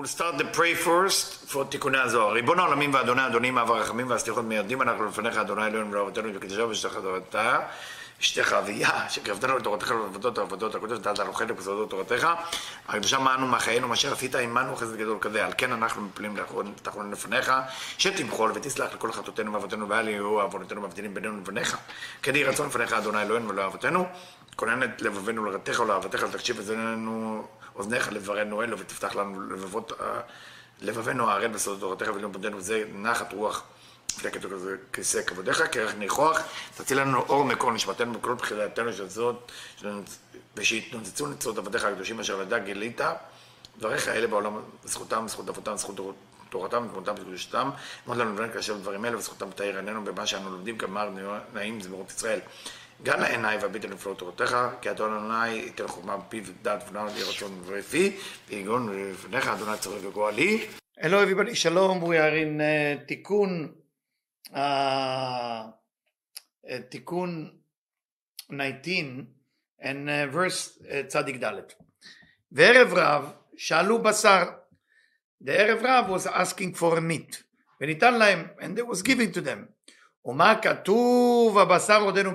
we'll start the pray first for תיקוני הזוהר. ריבון העולמים ואדוני אדונים אב הרחמים והסליחות מיידים אנחנו לפניך אדוני אלוהינו ולאבותינו וקדושה ושתך תורתה אשתך אביה שקרבתנו לתורתך ולעבודות העבודות הקודש ונתת לנו חלק בסודות תורתך. הקדושה מענו מחיינו מה שעשית עמנו חסד גדול כזה. על כן אנחנו מפלים תחלון לפניך שתמחול ותסלח לכל חטאותינו ואבותינו ואל יהיו עוונותינו מבדילים בינינו לבניך. כן יהי רצון לפניך אדוני אלוהינו ולאבותינו כונן את לבבינו לרתך ולאהבתך לתקשיב אזנינו אוזניך לברנו אלו ותפתח לנו לבבות לבבינו הערל בסודות תורתך ולאום פונדנו זה נחת רוח. לפני כתוב כזה כיסא כבודיך, כרך ניחוח, תציל לנו אור מקור נשמתנו בכל בחילתנו של זאת, ושיתנוצצו נצרות עבדיך הקדושים אשר לדע גילית, דבריך אלה בעולם, זכותם, זכות אבותם, זכות תורתם ותמותם וקדושתם, אמרת לנו לבן כאשר דברים אלה וזכותם תאיר עינינו במה שאנו לומדים כמר נעים זמירות ישראל. גם לעיניי והביט על נפלאות תורתך, כי אדון אדוני ייתן חוכמה בפיו ודעת ונעל לי רצון ופי, ויגון לפניך אדוני צורך וגואלי. Hello everybody, shalom, we are uh, תיקון תיקון 19 and verse צדיק ד' וערב רב שאלו בשר the ערב רב was asking for meat וניתן להם and they was giving to them ומה כתוב הבשר עודנו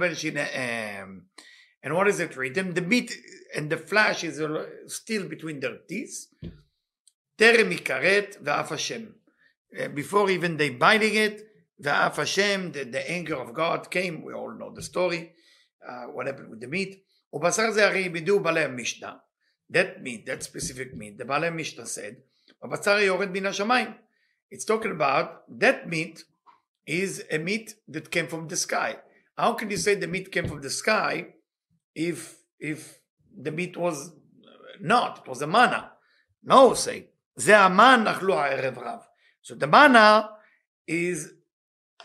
And what is it written? The meat and the flesh is still between their teeth. טרם יכרת ואף uh, Before even they biting it, ואף השם, the, the anger of God came, we all know the story, uh, what happened with the meat. ובשר זה הרי יבידו בעלי המשנה. That meat, that specific meat, the בעלי mishna said, הבשר yored bina השמיים. It's talking about that meat is a meat that came from the sky. How can you say the meat came from the sky if if the meat was not, it was a manna? No, say, זה המן אכלו הערב רב. So the manna is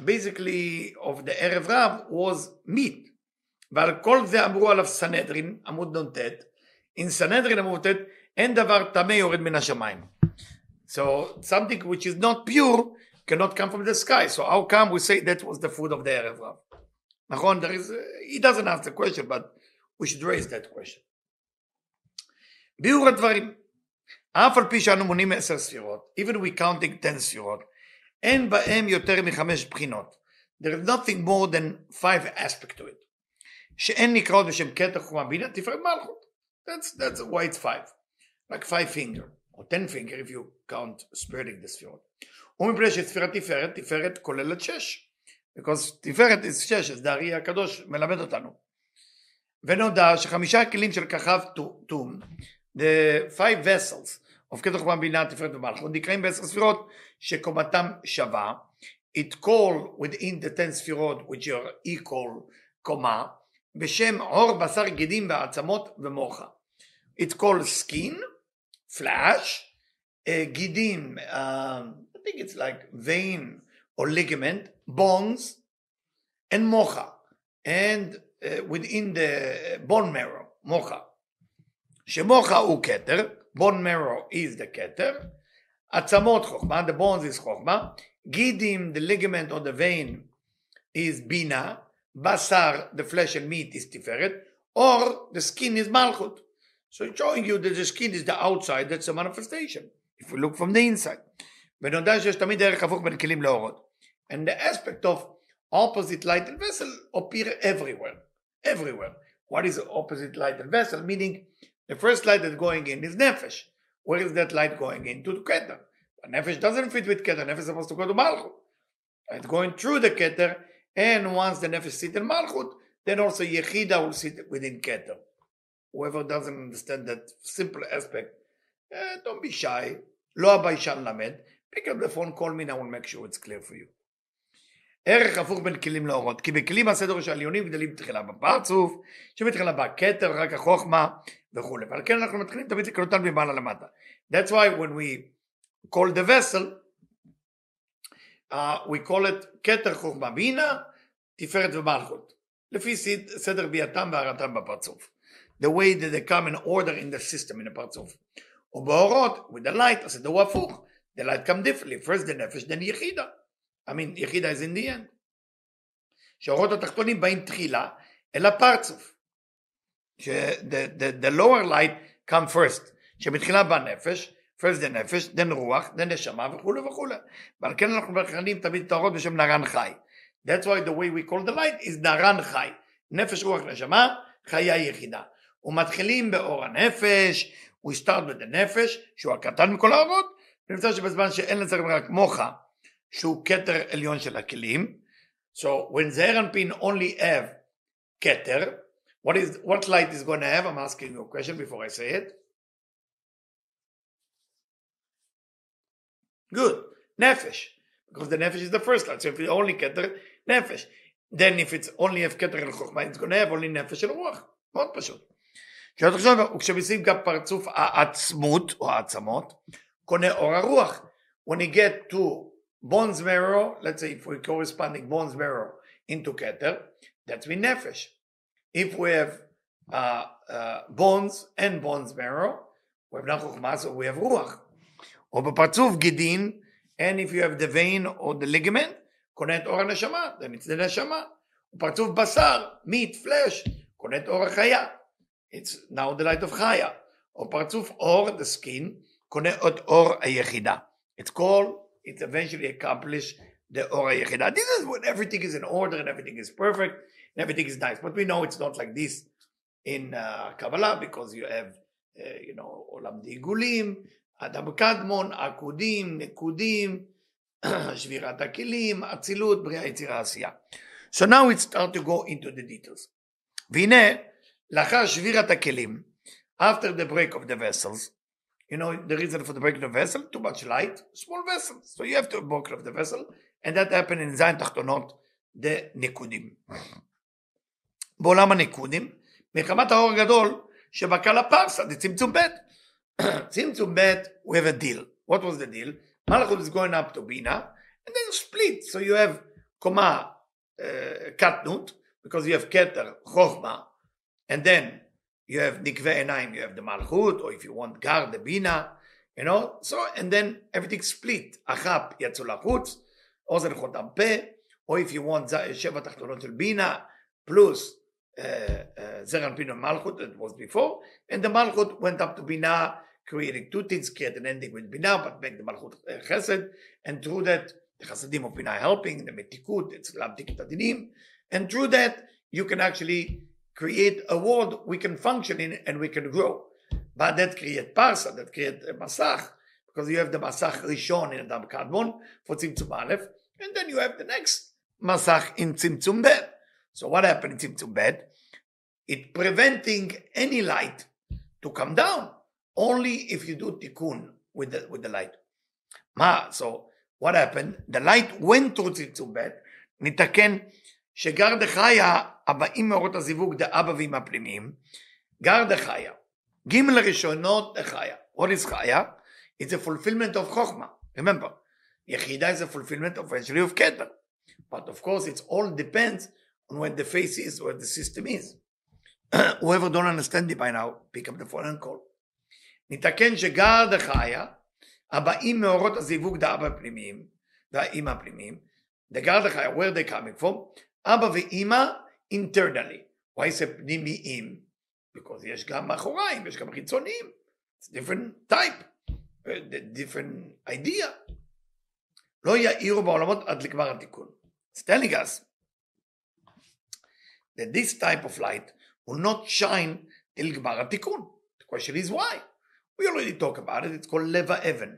basically of the ערב רב was meat. ועל כל זה אמרו עליו סנהדרין, עמוד נ"ט, in סנהדרין עמוד ט', אין דבר טמא יורד מן השמיים. So something which is not pure cannot come from the sky. So how come we say that was the food of the ערב רב? נכון, there is, he doesn't ask the question, but we should raise that question. ביאור הדברים, אף על פי שאנו מונים עשר ספירות, even we counting 10 ספירות, אין בהם יותר מחמש בחינות. There is nothing more than five aspects to it. שאין נקראות בשם כתר חומה בינה תפארת מלכות. That's, that's why it's five. Like five finger, or ten finger if you count spreading the ספירות. ומפני שספירת תפארת, תפארת כוללת שש. Because תפארת is שש, אז דארי הקדוש מלמד אותנו. ונודע שחמישה כלים של ככב תום, the five vessels of כתר חומה בינה תפארת ומלכות, נקראים בעשר ספירות שקומתם שווה, it call within the ten ספירות which are equal קומה, בשם עור בשר גידים ועצמות ומוחה. It's called skin, flesh, uh, גידים, uh, I think it's like vein or ligament, bones, and mocha, and uh, within the bone marrow, mocha. Shemocha u keter, bone marrow is the keter. Atzamot chokma, the bones is chokma. Gidim, the ligament or the vein, is bina. Basar, the flesh and meat, is tiferet. Or the skin is malchut. So it's showing you that the skin is the outside, that's a manifestation, if we look from the inside. ונודע שיש תמיד ערך הפוך בין כלים לאורות. And the aspect of opposite light and vessel appear everywhere. Everywhere. What is opposite light and vessel? Meaning the first light that's going in is nefesh. Where is that light going into? To Keter. But nefesh doesn't fit with Keter. Nefesh is supposed to go to Malchut. It's going through the Keter, and once the nefesh sits in Malchut, then also Yechida will sit within Keter. Whoever doesn't understand that simple aspect, eh, don't be shy. לא הביישן למד. Pick up the phone, call me, and I will make sure it's clear for you. ערך הפוך בין כלים לאורות, כי בכלים הסדר יש עליונים גדלים תחילה בפרצוף, שבתחילה בא כתר, רק החוכמה וכולי, ועל כן אנחנו מתחילים תמיד לקרוא אותם ממעלה למטה. That's why when we call the vessel, uh, we call it כתר חוכמה בינה, תפארת ומלכות, לפי סדר ביאתם והרתם בפרצוף. The way that they come in order in the system, in הפרצוף. ובאורות, with the light, הסדר הוא הפוך. The light come differently, first the נפש, then יחידה. I mean, יחידה is in the end. שהאורות התחתונים באים תחילה אל הפרצוף. ש- the, the, the lower light come first, שבתחילה בא נפש, first the נפש, then רוח, then נשמה וכולי וכולי. ועל כן אנחנו מכנים תמיד טהרות בשם נרן חי. That's why the way we call the light is נרן חי. נפש, רוח, נשמה, חיה יחידה. ומתחילים באור הנפש, we start with the נפש, שהוא הקטן מכל האורות, ונמצא שבזמן שאין לזה רק מוחה, שהוא כתר עליון של הכלים, so when זעיר אנפין only have כתר, what is what light is going to have? I'm asking you a question before I say it. Good. Nefesh. Because the nefesh is the first light. So if it's only keter, nefesh. Then if it's only have keter and chokhmah, it's going to have only nefesh and רוח. מאוד פשוט. וכשמשים גם פרצוף העצמות או העצמות, קונה אור הרוח. When you get to bones marrow, let's say if we corresponding bones marrow into keter, that's mean nefesh. If we have uh, uh, bones and bones marrow, we have not chokhmah, so we have ruach. או בפרצוף גידין, and if you have the vein or the ligament, קונה את אור הנשמה, then it's the נשמה. ופרצוף בשר, meat, flesh, קונה את אור החיה. It's now the light of חיה. או פרצוף אור, the skin, קונה את אור היחידה. It's called, it eventually accomplish the אור היחידה. This is when everything is in order and everything is perfect and everything is nice. But we know it's not like this in uh, Kabbalah because you have, uh, you know, עולם דעיגולים, אדם קדמון, עקודים, נקודים, שבירת הכלים, אצילות, בריאה, יצירה, עשייה. So now it start to go into the details. והנה, לאחר שבירת הכלים, after the break of the vessels, you know the reason for the break of the vessel? Too much light, small vessels. So you have to break of the vessel, and that happened in זין תחתונות, the נקודים. בעולם הנקודים, מחמת האור הגדול שבקע לפרסה, זה צמצום ב'. צמצום ב', we have a deal. What was the deal? Malchut is going up to Bina, and then you split. So you have Koma uh, Katnut, because you have Keter, Chochma, and then you have Nikve Enaim, you have the Malchut, or if you want Gar, the Bina, you know, so, and then everything split. Achap, Yatzulachutz, ozer Chotam Peh, or if you want Sheva Tachtonot El Bina, plus uh, uh, Zeran Pino Malchut, that was before, and the Malchut went up to Bina, creating two things, create an ending with Bina, but make the Malchut uh, Chesed, and through that, the chesedim of Bina helping, the Metikut, it's Lam Tikkut Adinim, and through that, you can actually create a world we can function in and we can grow. But that create parsa, that create masach, because you have the masach rishon in Adam Kadmon for Tzimtzum Aleph, and then you have the next masach in Tzimtzum Bet. So what happened in Tzimtzum Bet? It preventing any light to come down, only if you do tikkun with the, with the light. Ma, so what happened? The light went through Tzimtzum nita nitaken שגר דחיה הבאים מאורות הזיווג דאבא ואמא פנימיים, גר דחיה, ג' ראשונות דחיה. What is חיה? It's a fulfillment of חוכמה. Remember, יחידה is a fulfillment of eventually of כתר. But of course it all depends on where the face is, where the system is. Whoever don't understand it by now, pick up the phone and call. נתקן שגר דחיה, הבאים מאורות הזיווג דאבא הפנימיים, והאימא הפנימיים, דגר דחיה, where they coming from, אבא ואימא internally. why זה פנימיים? because יש גם מאחוריים, יש גם חיצוניים. it's different type, uh, different idea. לא יאירו בעולמות עד לגמר התיקון. It's telling us that this type of light will not shine till גמר התיקון. The question is why? We already talked about it, it's called לב האבן.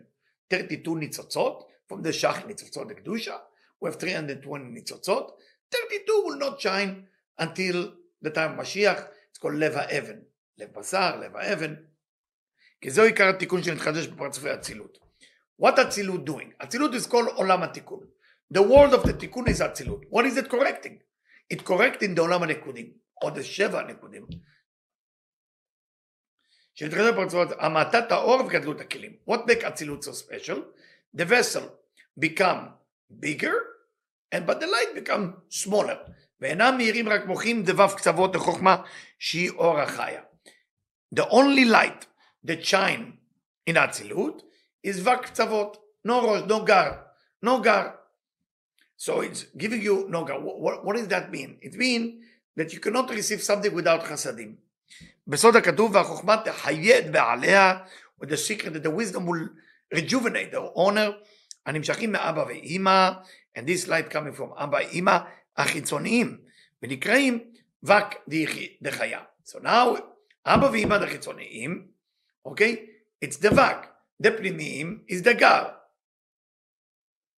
32 ניצוצות, from the שח ניצוצות לקדושה, we have 320 ניצוצות, 32 will not shine until the time of Mashiach, it's called לב האבן. לב בשר, לב האבן. כי זהו עיקר התיקון שנתחדש בפרצופי האצילות. What אצילות doing? אצילות is called עולם התיקון. The world of the תיקון is אצילות. What is it correcting? It correcting the עולם הנקודים, או the שבע הנקודים. שנתחדש בפרצופי המעטת האור וגדלות הכלים. What make אצילות so special? The vessel become bigger, and but the light become smaller. ואינם מאירים רק מוחים דבב קצוות לחוכמה שהיא אור החיה. The only light that shine in אצילות is וק קצוות, no ראש, no גר, no גר. So it's giving you no גר. What, what does that mean? It means that you cannot receive something without חסדים. בסוד הכתוב והחוכמה תחיה את בעליה with the secret that the wisdom will rejuvenate the honor הנמשכים מאבא ואימא, and this light coming from אבא ואימא החיצוניים, ונקראים וק דחיה. So now, אבא ואימא החיצוניים, אוקיי? It's the וק. The פנימיים is the גר.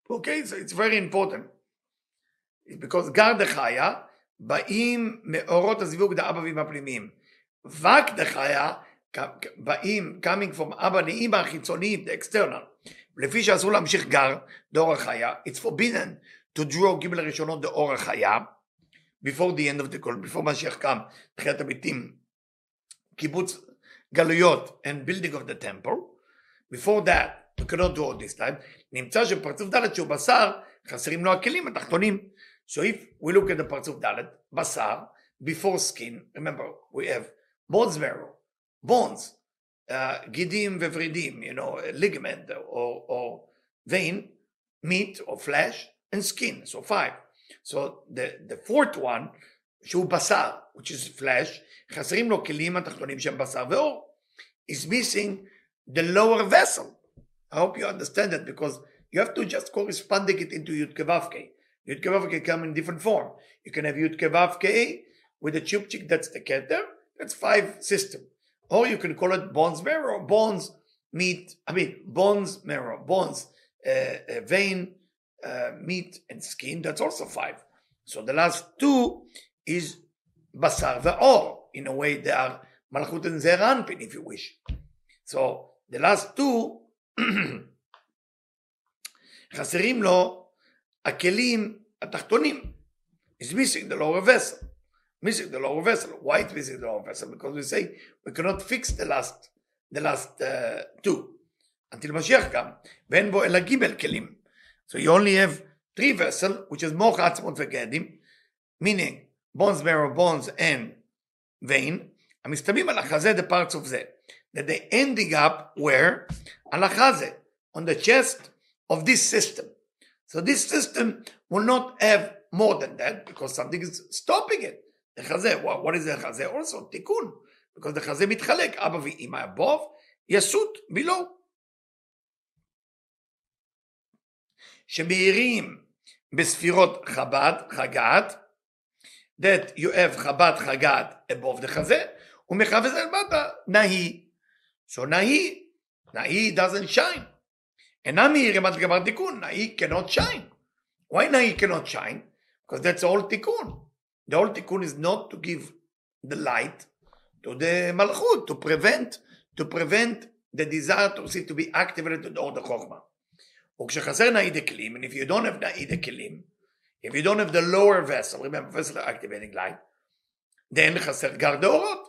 אוקיי? So it's very important. because גר דחיה, באים מאורות הזיווג דאבא ואימא הפנימיים. וק דחיה, באים, coming from אבא לאימא החיצוניים, the external. לפי שאסור להמשיך גר דאור החיה, it's forbidden to draw גימל הראשונות דאור החיה, before the end of the call, before משיח קם, תחיית המתים, קיבוץ גלויות and building of the temple, before that, we cannot do all this time, נמצא שפרצוף ד' שהוא בשר, חסרים לו הכלים התחתונים. So if we look at the פרצוף ד', בשר, before skin, remember, we have bones marrow, bones, uh, גידים וורידים, you know, ligament or, or vein, meat or flesh, and skin, so five. So the, the fourth one, שהוא בשר, which is flesh, חסרים לו כלים התחתונים שהם בשר ואור. is missing the lower vessel. I hope you understand that because you have to just corresponding it into Yud Kevavke. Yud Kevavke come in different form. You can have Yud Kevavke with a chupchik, that's the keter, that's five system. Or you can call it bones marrow, bones meat, I mean, bones marrow, bones, uh, uh, vein, uh, meat, and skin, that's also five. So the last two is basar ve'or. In a way, they are malchut and zeranpin, if you wish. So the last two, חסרים לו הכלים התחתונים. Is missing the lower vessel. missing the lower vessel. Why it missing the lower vessel? Because we say we cannot fix the last, the last uh, two until Mashiach come. ואין בו אלא גימל כלים. So you only have three vessel, which is מוח עצמות וגדים, meaning bones, marrow, bones and vein, המסתמים על החזה the parts of זה. That they ending up where? על החזה, on the chest of this system. So this system will not have more than that because something is stopping it. The חזה, what is the חזה? also תיקון, because the חזה מתחלק, אבא ואמא above, יסות below. שמאירים בספירות חב"ד, that you have חב"ד חגת above the חזה, ומחווה זה למטה, נהי. So נהי, נהי doesn't shine. אינם מאירים עד גמר תיקון, נהי cannot shine. Why נהי cannot shine? Because that's all תיקון. The whole tikkun is not to give the light to the malchut, to prevent, to prevent the desire to see to be activated or the chokmah. וכשחסר נעיד הכלים, and if you don't have נעיד הכלים, if you don't have the lower vessel, remember vessel activating light, then חסר גר דאורות.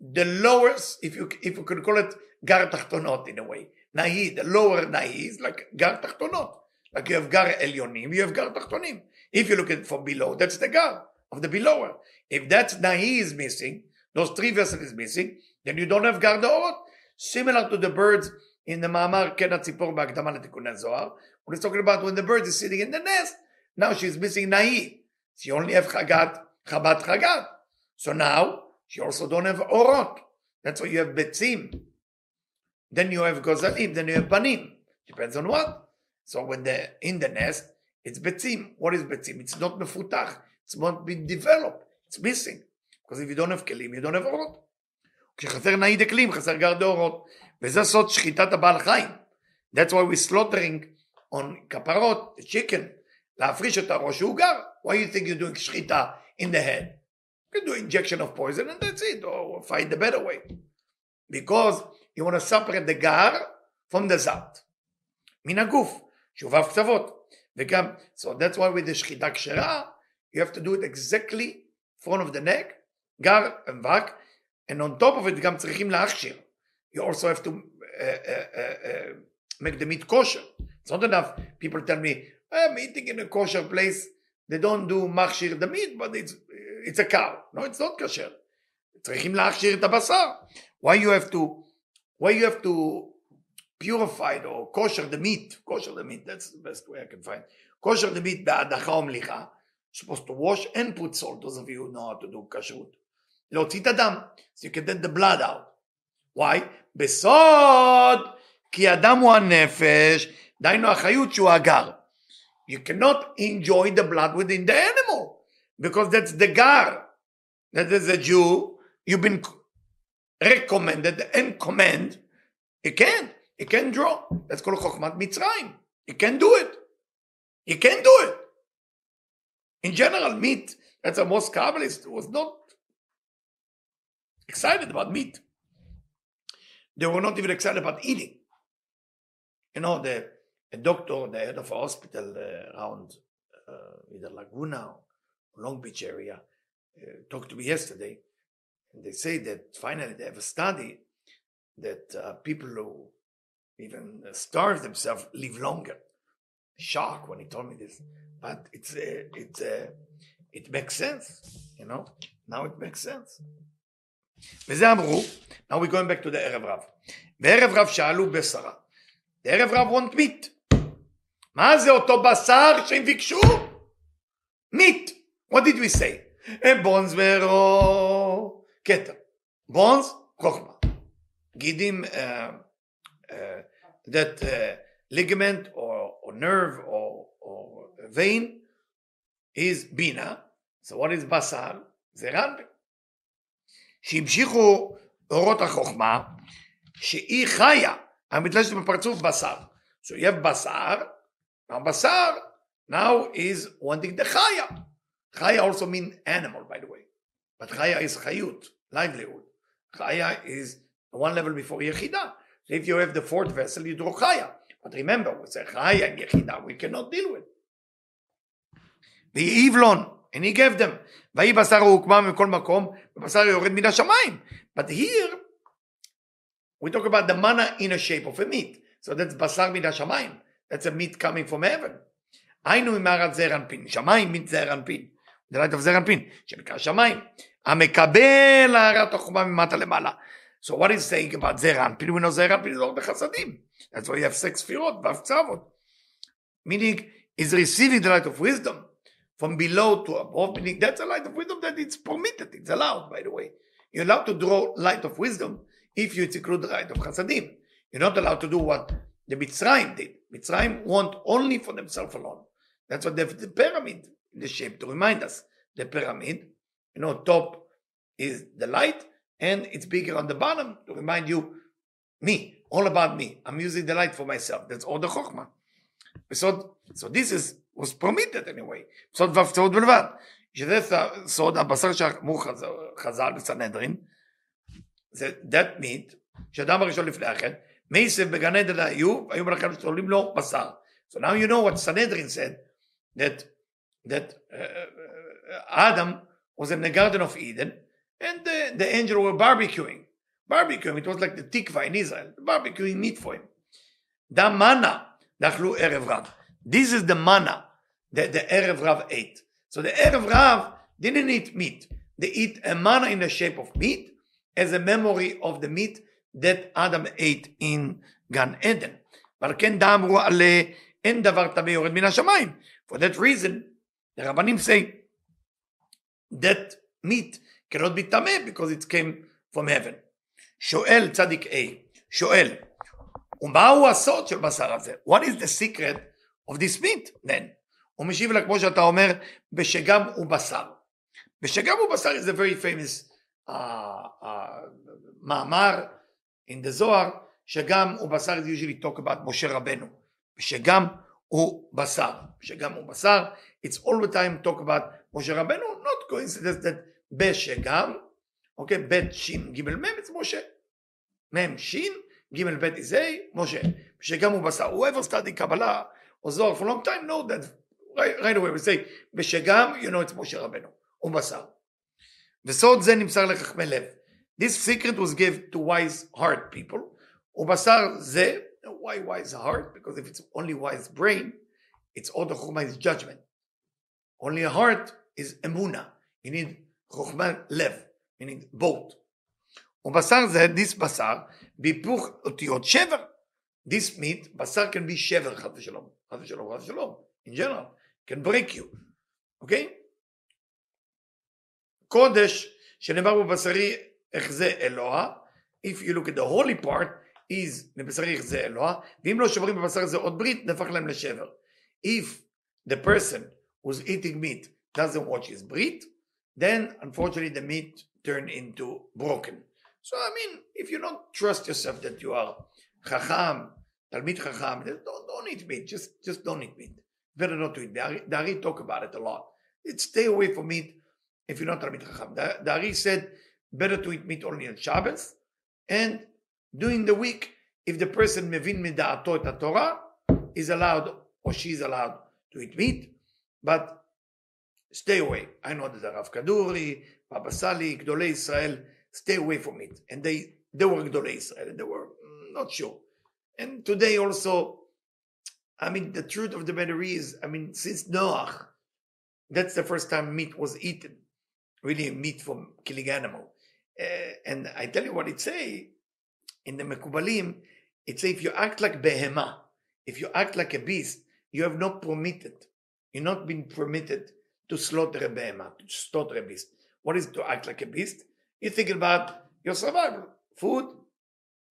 The lowest, if you, if you could call it גר תחתונות in a way, נעיד, the lower נעיד is like גר תחתונות. Like you have גר עליונים, you have גר תחתונים. If you look at it from below, that's the גר. of the belower. If that nahi is missing, those three vessels is missing, then you don't have gardaot. Similar to the birds in the Ma'amar Kenat Tzipor Ba'akdama L'Tikkun Zohar, when it's talking about when the bird is sitting in the nest, now she's missing nahi. She only have chagat, chabat chagat. So now, she also don't have orot. That's why you have betzim. Then you have gozalim, then you have panim. Depends on what. So when they're in the nest, it's betzim. What is betzim? It's not mefutach. It's not been developed, it's missing. Because if you don't have כלים, you don't have אורות. כשחסר נעיד הכלים, חסר גר דאורות. וזה סוד שחיטת הבעל חיים. That's why we're slaughtering on כפרות, chicken, להפריש את הראש שהוא גר. Why you think you're doing שחיטה in the head? You can do injection of poison and that's it, or find the better way. Because you want to separate the גר from the זת. מן הגוף, שובב קצוות. וגם, so that's why with the שחיטה כשרה, you have to do it exactly front of the neck, gar and vak, and on top of it גם צריכים להכשיר. You also have to uh, uh, uh, make the meat kosher. It's not enough. People tell me, I'm eating in a kosher place. They don't do machshir the meat, but it's, it's a cow. No, it's not kosher. צריכים להכשיר את הבשר. Why you have to, why you have to purify it or kosher the meat, kosher the meat, that's the best way I can find. kosher the meat בהדחה או מליחה supposed to wash and put salt, those of you who know how to do kashrut. להוציא את הדם, so you can get the blood out. why? בסוד, כי אדם הוא הנפש, דהיינו החיות שהוא הגר. You cannot enjoy the blood within the animal, because that's the gar. That is a Jew, you've been recommended and command, you can't. You can't draw. That's called Chokhmat Mitzrayim. You can't do it. You can't do it. In general, meat, that's a most Kabbalist was not excited about meat. They were not even excited about eating. You know, the doctor, the head of a hospital uh, around uh, either Laguna or Long Beach area, uh, talked to me yesterday, and they say that finally they have a study that uh, people who even starve themselves live longer. Shock when he told me this, but it's uh, it's uh, it makes sense, you know. Now it makes sense. וזה אמרו, now we're going back to the ערב רב. בערב רב שאלו בשרה. The ערב רב want meat. מה זה אותו בשר שהם ביקשו? meat. What did we say? בונס ורו... כתר. בונס, חוכמה. גידים, uh, uh, that uh, ligament or, or nerve or, or vein is bina. So what is basar? זה רנבי. שהמשיכו אורות החוכמה, שהיא חיה, המתלשת בפרצוף בשר. So you have בשר, now בשר now is wanting the חיה. חיה also mean animal by the way. But חיה is חיות, livelihood. חיה is one level before יחידה. So if you have the fourth vessel, you draw חיה. But remember, we say חיה and יחידה, we cannot deal with. עיוולון, and he gave them. ויהי בשר הוקמה מכל מקום, ובשר יורד מן השמיים. But here, we talk about the manna in a shape of a meat. So that's בשר מן השמיים. That's a meat coming from heaven. היינו ממערת זעיר אנפין, שמיים מן זעיר אנפין. Light of זעיר אנפין, שנקרא שמיים. המקבל הערת החומה ממטה למעלה. So what is saying about זעיר אנפין? Know זעיר אנפין is all the חסדים. That's why you have six ספירות, ו' צוות. Meaning, is receiving the light of wisdom. From below to above, meaning that's a light of wisdom that it's permitted, it's allowed, by the way. You're allowed to draw light of wisdom if you include the light of chasadim. You're not allowed to do what the Mitzrayim did. Mitzrayim want only for themselves alone. That's what the pyramid, the shape to remind us. The pyramid, you know, top is the light and it's bigger on the bottom to remind you, me, all about me. I'm using the light for myself. That's all the chokhmah. So, so this is was permitted anyway. סוד והפצעות בלבד. שזה סוד הבשר שאמרו חז"ל בסנהדרין, זה that meat, שאדם הראשון לפני כן, מייסב בגן עדן היו, היו מלאכים שתולים לו בשר. So now you know what Sanhedrin said, that, that uh, Adam was in the Garden of Eden, and the, the angel were barbecuing. Barbecuing, it was like the tikva in Israel, barbecuing meat for him. Da manna, דאכלו ערב רב. This is the manna that the Erev Rav ate. So the Erev Rav didn't eat meat. They eat a manna in the shape of meat as a memory of the meat that Adam ate in Gan Eden. ועל כן דאמרו עליה אין דבר טמא יורד מן השמיים. For that reason, the רבנים say that meat cannot be טמא because it came from heaven. שואל צדיק A, שואל, ומהו הסוד של בשר הזה? What is the secret of this meat then? הוא משיב לה כמו שאתה אומר, בשגם ובשר. בשגם ובשר is a very famous uh, uh, מאמר in the זוהר, שגם ובשר is usually talk about משה רבנו. בשגם ובשר. בשגם ובשר, it's all the time talk about משה רבנו, not coincidence that בשגם, אוקיי, בית שין גימל מם, it's משה. מם שין, גימל בית איזי, משה. בשגם ובשר. whoever study קבלה or זוהר for a long time know that right, right away, we say, בשגם, you know it's משה רבנו, הוא בשר. וסוד זה נמסר לחכמי לב. This secret was given to wise heart people. ובשר זה, why wise heart? Because if it's only wise brain, it's all the חוכמה is judgment. Only a heart is emuna. You need חוכמה לב, meaning both. ובשר זה, this בשר, בהיפוך אותיות שבר. This meat, בשר can be שבר, חד ושלום. חד ושלום, חד ושלום, in general. can break you, אוקיי? קודש שנאמר בבשרי אחזה אלוה, if you look at the holy part, is מבשריך זה אלוה, ואם לא שוברים בבשר זה עוד ברית, נהפך להם לשבר. If the person who's eating meat doesn't watch his brit, then unfortunately the meat turn into broken. So I mean, if you don't trust yourself that you are chacham, talmid chacham, don't, don't eat meat. Just just don't eat meat. Better not to eat. The Ari, talk about it a lot. It stay away from meat if you're not talmid chacham. The said better to eat meat only on Shabbos, and during the week, if the person mevin mida'ato et Torah, is allowed or she is allowed to eat meat, but stay away. I know that Rav Kaduri, Baba Sali, Gdolei Israel, stay away from it. And they, they were Gdolei Israel, and they were mm, not sure. And today also, I mean, the truth of the matter is, I mean, since Noach, that's the first time meat was eaten, really meat from killing animal. Uh, and I tell you what it say in the Mekubalim, it say if you act like behema, if you act like a beast, you have not permitted, you're not been permitted to slaughter a behema, to slaughter a beast. What is to act like a beast? You're thinking about your survival, food,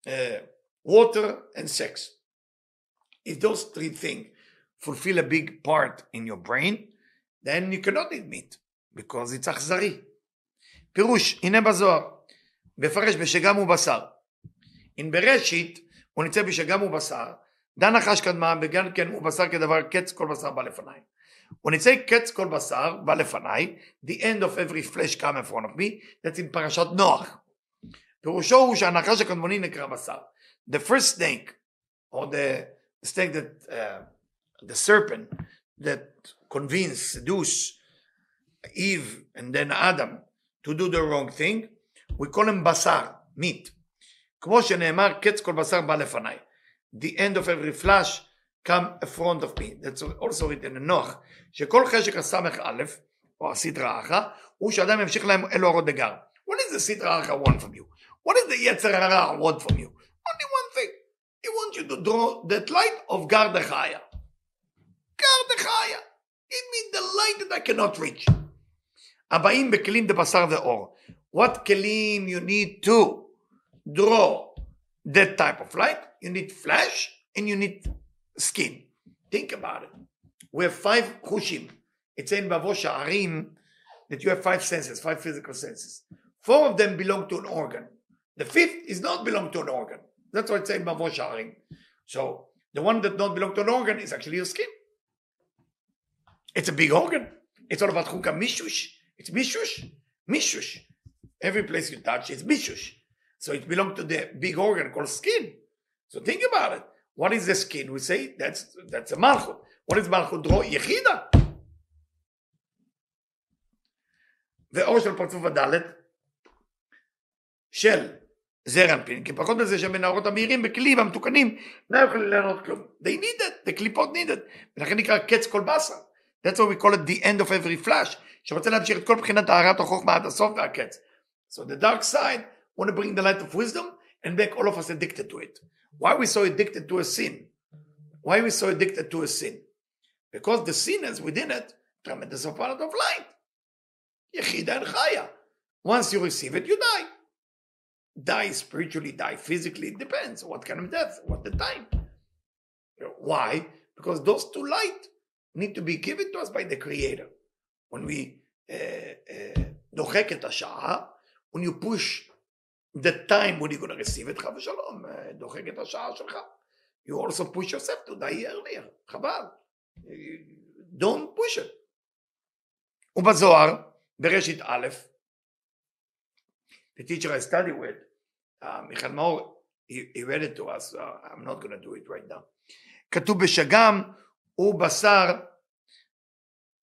uh, water, and sex. If those three things fulfill a big part in your brain, then you cannot eat meat, because it's אכזרי. פירוש, הנה בזוהר, מפרש בשגם ובשר. אם בראשית, הוא ניצב בשגם ובשר, דן נחש קדמה, וגם כן ובשר כדבר קץ כל בשר בא לפניי. When it say קץ כל בשר בא לפניי, the end of every flesh come in front of me, that's in פרשת נוח. פירושו הוא שהנחש הקדמוני נקרא בשר. The first snake, or the snake that, uh, the serpent that convinced, seduced Eve and then Adam to do the wrong thing, we call him בשר, meat. כמו שנאמר, קץ כל בשר בא לפניי. The end of every flesh come in front of me. That's also written in נוח, שכל חשק הסמך א', או הסדרה אחא, הוא שאדם ימשיך להם אלו הרות דגר. What is the סדרה אחא want from you? What is the יצר הרע want from you? Only one thing. He wants you to draw that light of גר דחיה. גר דחיה. Give me the light that I cannot reach. הבאים בכלים דבשר ואור. What כלים you need to draw that type of light? You need flesh and you need skin. Think about it. We have five chushim. It's in Bavo Sha'arim that you have five senses, five physical senses. Four of them belong to an organ. The fifth is not belong to an organ. That's why it's in Bavo Sha'arim. So the one that don't belong to an organ is actually your skin. It's a big organ. It's all about chukah mishush. It's mishush. Mishush. Every place you touch is mishush. So it belongs to the big organ called skin. So think about it. What is the skin? We say that's that's a malchut. What is malchut? דרו יחידה. ואור של פרצוף הדלת של זר אנפין, כי פחות מזה שהמנהרות המהירים בכלים המתוקנים לא יכולים לענות כלום. They need it, the קליפות need it. ולכן נקרא קץ כל באסה. That's why we call it the end of every flash, שרוצה להמשיך את כל בחינת טהרת החוכמה עד הסוף והקץ. So the dark side want to bring the light of wisdom and make all of us addicted to it. Why are we so addicted to a sin? Why are we so addicted to a sin? Because the sin is within it tremendous amount of light. Yechida and Chaya. Once you receive it, you die. Die spiritually, die physically, it depends. What kind of death? What the time? Why? Because those two light need to be given to us by the Creator. When we uh, uh, when you push the time when you're going to receive it, חב ושלום, דוחק את השעה שלך. You also push yourself to die earlier, חבל. Don't push it. ובזוהר, בראשית א', the teacher I study with, uh, מיכאל מאור, he, he read it to us, uh, I'm not going to do it right now. כתוב בשגם ובשר,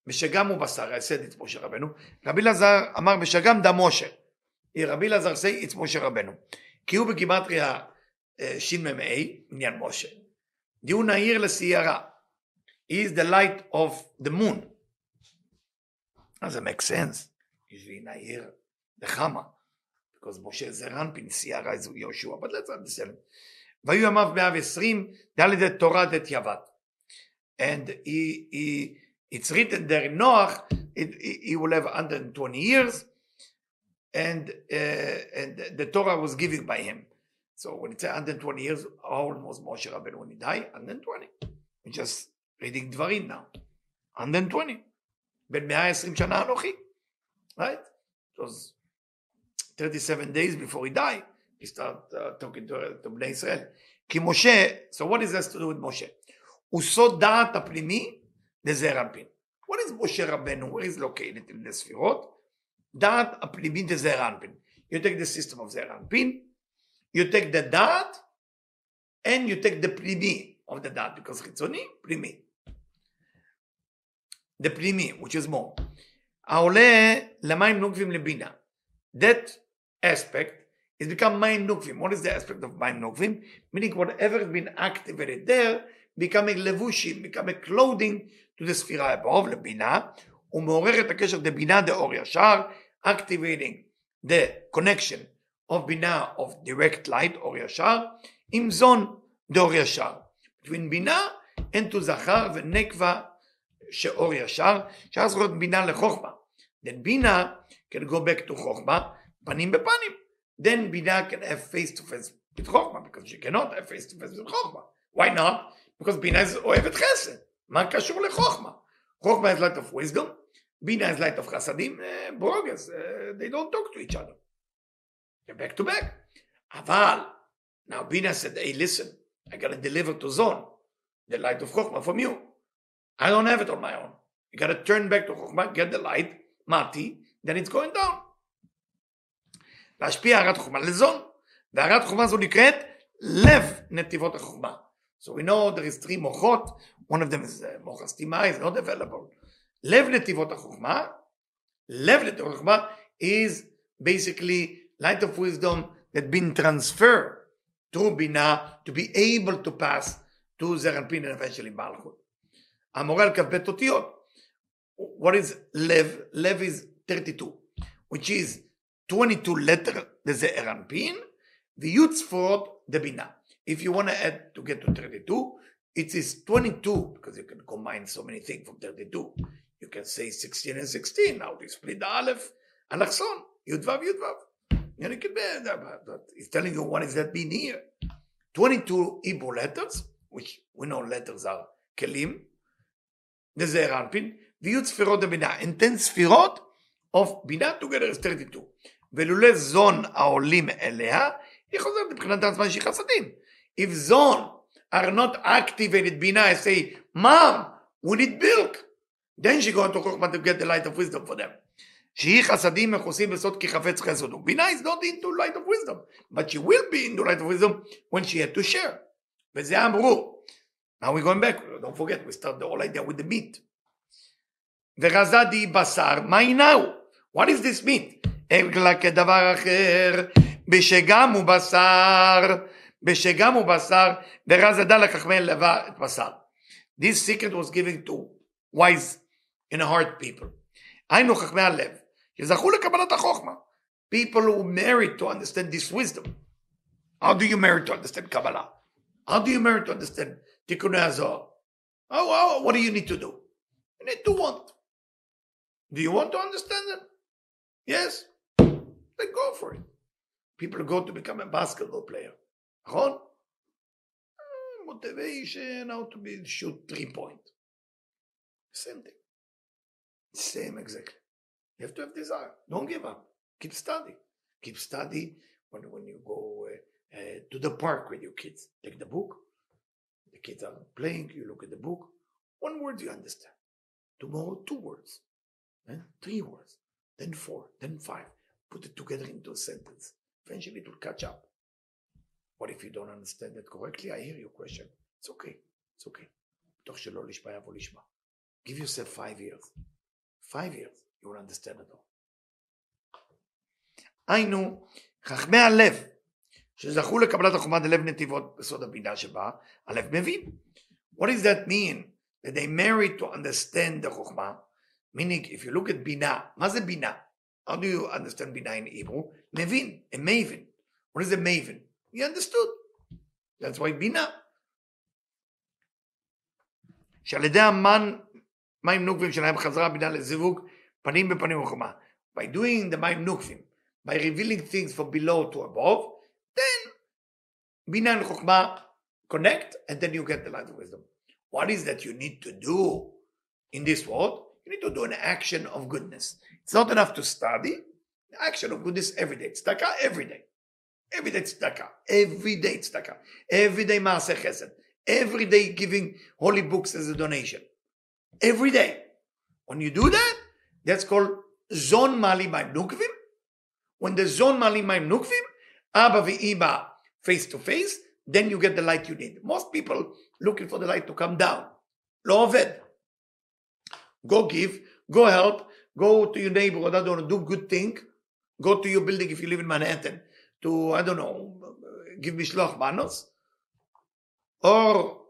בשגם ובשר, I said it משה רבנו, רבי אלעזר אמר בשגם דם משה. רבי אלעזר say it's משה רבנו. כי הוא בגימטריה שמ"ה, עניין משה. דיהו נהיר לסיירה. He is the light of the moon. doesn't make sense. Usually נהיר לחמה. Because משה זה רנפין, סיירה is יהושע, let's understand. והיו ימיו מאה ועשרים, ד' תורה ד't יבד. And he, he, it's written there in Noach, it, he will have 120 years, and, uh, and the Torah was given by him. So when it says 120 years, how old was Moshe Rabbeinu when he died? 120. We're just reading Dvarim now. 120. בן 120 שנה אנוכי. Right? It was 37 days before he died. He started uh, talking to, to בני ישראל. כי משה, so what is this to do with משה? הוא סוד דעת הפנימי לזעיר אנפין. What is משה רבנו? Where is located in the ספירות? דעת הפנימי לזעיר אנפין. You take the system of זעיר אנפין, you take the דעת, and you take the פנימי of the דעת, because חיצוני, פנימי. The פנימי, which is more. העולה למים נוקבים לבינה. That aspect is become מים נוקבים. What is the aspect of מים נוקבים? Meaning whatever has been activated there, becoming לבושים, becoming clothing to the ספירה above, לבינה, ומעורר את הקשר לבינה דאור ישר, activating the connection of בינה of direct light, אור ישר, עם זון דאור ישר. between בינה and to זכר ונקבה שאור ישר, שאז יכול להיות בינה לחוכמה. Then בינה can go back to חוכמה, פנים בפנים. Then בינה can have face to face with חוכמה, because she cannot have face to face with חוכמה. Why not? Because בינה is אוהבת חסד. מה קשור לחוכמה? חוכמה is light of wisdom, בינה is light of חסדים, uh, ברוגז, uh, they don't talk to each other. They're back to back. אבל, now בינה said, hey listen, I gotta deliver to zone the light of חוכמה from you. I don't have it on my own. You gotta turn back to חוכמה, get the light, מתי, then it's going down. להשפיע הערת חוכמה לזון, והערת חוכמה זו נקראת לב נתיבות החוכמה. So we know there is three מוחות, one of them is uh, מוח הסתימה, is not available. לב נתיבות החוכמה, לב נתיבות החוכמה is basically light of wisdom that been transferred through בינה to be able to pass to זרנפין and eventually מלכות. המורה על כ"ב אותיות. What is לב? לב is 32, which is 22 letter לזעיר אנפין, וי' צפורות דבינה. If you want to add to get to 32, it is 22, because you can combine so many things from 32. You can say 16 and 16, now you split the aleph, אלכסון, י"ו י"ו. And it can be, but he's telling you what does that mean here. 22 Hebrew letters, which we know letters are כלים, לזעיר אנפין, וי' ספירות דבינה. And 10 ספירות of בינה together is 32. ולולא זון העולים אליה, היא חוזרת מבחינת עצמה שהיא חסדים. If zone are not activated בינה, I say, mom, we need milk. Then she go into חוכמה to get the light of wisdom for them. שהיא חסדים מכוסים בסוד כי חפץ חסד הוא. בינה is not into light of wisdom, but she will be into light of wisdom when she had to share. וזה אמרו. Now we're going back, don't forget, we start the whole idea with the meat. ורזדי בשר, מה הינהו? What is this meat? אלא כדבר אחר, בשגם הוא בשר, בשגם הוא בשר, ורזדה לחכמי לבה את בשר. This secret was given to wise in heart people. היינו חכמי הלב, שזכו לקבלת החוכמה. People who merit to understand this wisdom. How do you merit to understand Kabbalah? How do you merit to understand תיקוני הזוהר? Oh, oh, what do you need to do? You need to want. Do you want to understand it? Yes? Then go for it. People go to become a basketball player. נכון? Motivation, how to be shoot three point. Same thing. Same exactly. You have to have desire. Don't give up. Keep study. Keep study when, when you go uh, uh, to the park with your kids. Take the book. The kids are playing. You look at the book. One word you understand. Tomorrow, two words. Then three words. Then four. Then five. Put it together into a sentence. Eventually, it will catch up. What if you don't understand it correctly? I hear your question. It's okay. It's okay. Give yourself five years. Five years. You will understand it all. היינו, חכמי הלב, שזכו לקבלת החומה דלב נתיבות בסוד הבינה שבה, הלב מבין. What does that mean? That they merit to understand the חוכמה. Meaning, if you look at בינה, מה זה בינה? How do you understand בינה in Hebrew? מבין, a maven. What is a maven? He understood. That's why בינה. שעל ידי המן, מים נוקבים שלהם חזרה בינה לזיווג פנים בפנים וחומה. By doing the מים נוקבים, by revealing things from below to above, then Bina and Chokhmah connect, and then you get the light of wisdom. What is that you need to do in this world? You need to do an action of goodness. It's not enough to study. Action of goodness every day. Tzedakah every day. Every day tzedakah. Every day tzedakah. Every day maaseh chesed. Every day giving holy books as a donation. Every day. When you do that, that's called zon mali nukvim. When the zon mali nukvim, Abba v'iba face to face, then you get the light you need. Most people looking for the light to come down. Lo oved. Go give, go help, go to your neighborhood, I don't know, do good thing. Go to your building if you live in Manhattan to, I don't know, give mishloch manos. Or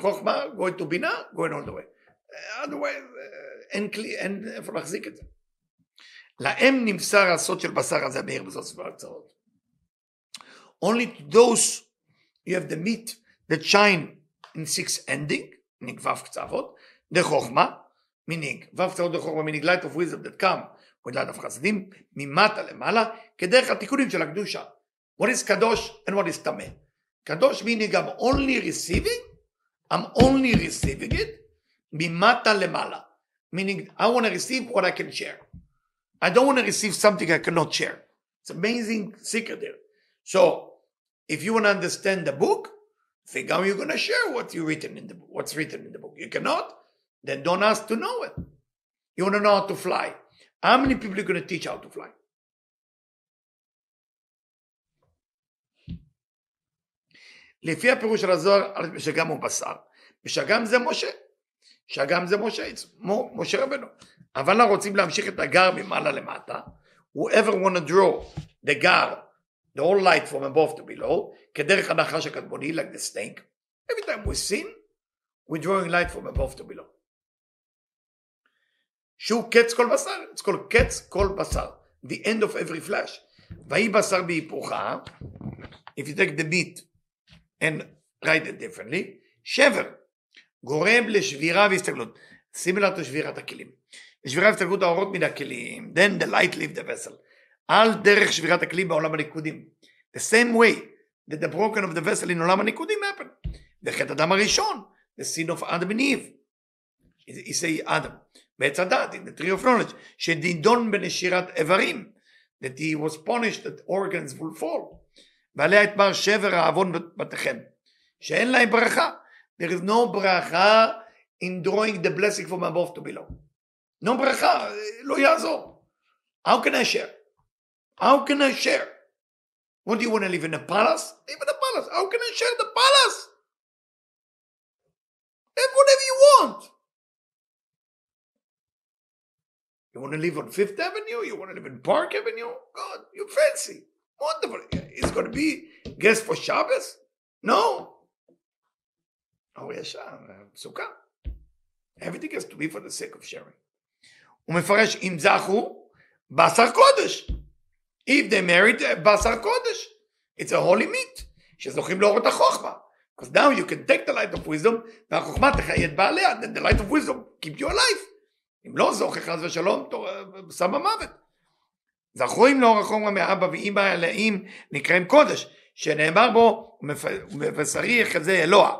חוכמה, going to בינה, way. Uh, otherwise, uh, אין כלי, אין איפה להחזיק את זה. להם נמסר הסוד של בשר הזה המאיר בזאת סביבה הקצרות. Only to those you have the meat that shine in six ending, meaning ו' קצרות, the חוכמה, meaning ו' קצרות the חוכמה, meaning light of wisdom that come with light of חסדים, ממטה למעלה, כדרך התיקונים של הקדושה. What is קדוש and what is טמא. קדוש meaning I'm only receiving, I'm only receiving it mimata lemala, meaning I want to receive what I can share. I don't want to receive something I cannot share. It's amazing secret there. So, if you want to understand the book, think how you're going to share what you written in the what's written in the book. You cannot, then don't ask to know it. You want to know how to fly. How many people are going to teach how to fly? לפי הפירוש של הזוהר, שגם הוא בשר, ושגם זה משה, שגם זה משה, מו, משה רבנו. אבל אנחנו רוצים להמשיך את הגר ממעלה למטה. whoever want to draw the גר, the whole light from above to below, כדרך הנחש הקדמוני, like the snake. Every time we sin, we're drawing light from above to below. שהוא קץ כל בשר, it's called קץ כל בשר, the end of every flesh. ויהי בשר בהיפוכה, if you take the meat and write it differently, שבר, גורם לשבירה והסתגלות, similar to שבירת הכלים. לשבירה והסתגלות האורות מן הכלים, then the light leave the vessel. על דרך שבירת הכלים בעולם הניקודים. The same way that the broken of the vessel in עולם הניקודים happen. בחטא אדם הראשון, the sin of Adam and Eve. he say אדם. בעץ הדת, in the tree of knowledge, שנידון בנשירת איברים, that he was punished that organs will fall. ועליה יתמר שבר העוון בתיכם, שאין להם ברכה. There is no ברכה in drawing the blessing from above to below. No ברכה, לא יעזור. How can I share? How can I share? What do you want to live in a palace? Live in a palace. How can I share the palace? Have whatever you want. You want to live on Fifth Avenue? You want to live in Park Avenue? God, you're fancy. Wonderful. It's going to be guest for Shabbos? No. Oh, yes, סוכה. Everything has to be for the sake of sharing. הוא מפרש אם זכו, בשר קודש. If they married, בשר קודש. It's a holy meat. שזוכים לאורות החוכמה. Because now you can take the light of wisdom, והחוכמה תחיה את בעליה, the light of wisdom keep you alive. אם לא זוכה חס ושלום, שם המוות. זכורים לאור החומר מאבא ואמא אלאים נקראים קודש, שנאמר בו, ובשרי יחזה אלוה.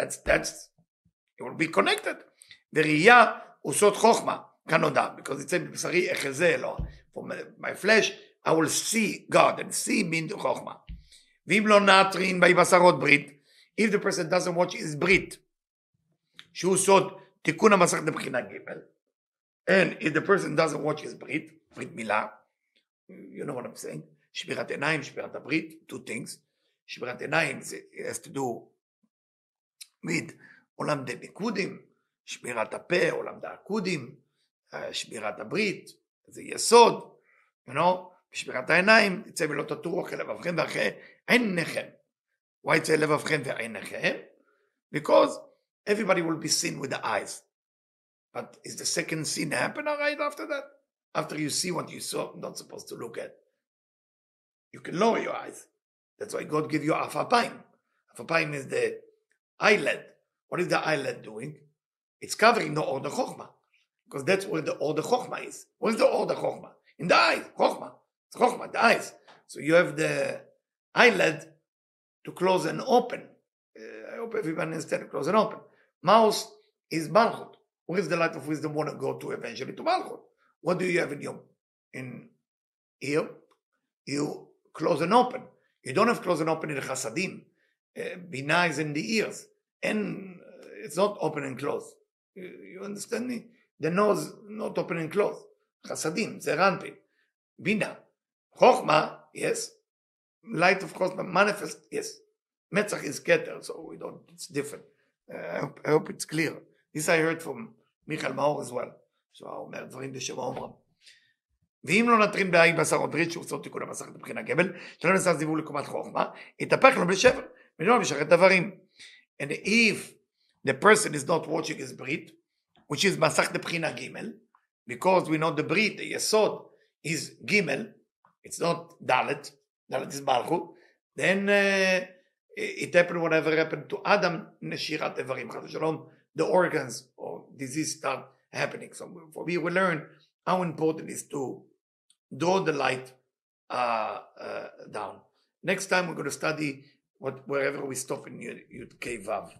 That's, that's, it will be connected. וראייה הוא סוד חוכמה, כנודע, because it says בשרי יחזה אלוה. For my flesh, I will see God, and see means חוכמה. ואם לא נעטרין באי בשרות ברית, if the person doesn't watch his ברית, שהוא סוד תיקון המסך מבחינה ג', and if the person doesn't watch his ברית, ברית מילה, you know what I'm saying? שבירת עיניים, שבירת הברית, two things. שבירת עיניים זה has to do with עולם דה ניקודים, שבירת הפה, עולם דה עקודים, שבירת הברית, זה יסוד, you know? שבירת העיניים, יצא ולא תטורו אחרי לבבכם ואחרי עיניכם. Why יצא לבבכם ועיניכם? Because everybody will be seen with the eyes. But is the second sin happen right after that? After you see what you saw, not supposed to look at. You can lower your eyes. That's why God give you afapaim. Afapaim is the eyelid. What is the eyelid doing? It's covering the order chokhmah. Because that's where the order chokhmah is. Where's the order chokhmah? In the eyes, chokhmah. It's chokhmah, the eyes. So you have the eyelid to close and open. Uh, I hope everyone understands close and open. Mouse is Malchut. Where is the light of wisdom want to go to eventually? To Malchut. What do you have in your in here? You close and open. You don't have close and open in chasadim. Uh, Bina is in the ears, and uh, it's not open and close. You, you understand me? The nose not open and close. Chasadim, Zeir Anpin, Bina, chokma, yes. Light, of course, manifest, yes. Metzach is Keter, so we don't. It's different. Uh, I, hope, I hope it's clear. This I heard from Michael Maor as well. שהוא אומר דברים בשם אומרם. ואם לא נטרין בעין בשר או ברית שהוא סוד תיקון המסך מבחינה גבל, שלא נעשה זיווג לקומת חוכמה, יתהפך לו בשבר, ולא משרת דברים. And if the person is not watching his ברית, which is מסך לבחינה ג', because we know the ברית, יסוד, is ג', it's not ד', ד' is מלכות, then uh, it happened whatever happened to Adam, נשירת איברים, חס ושלום, the organs or disease start happening. So for we will learn how important it is to draw the light uh, uh, down. Next time we're going to study what wherever we stop in Yud, Kei Vav.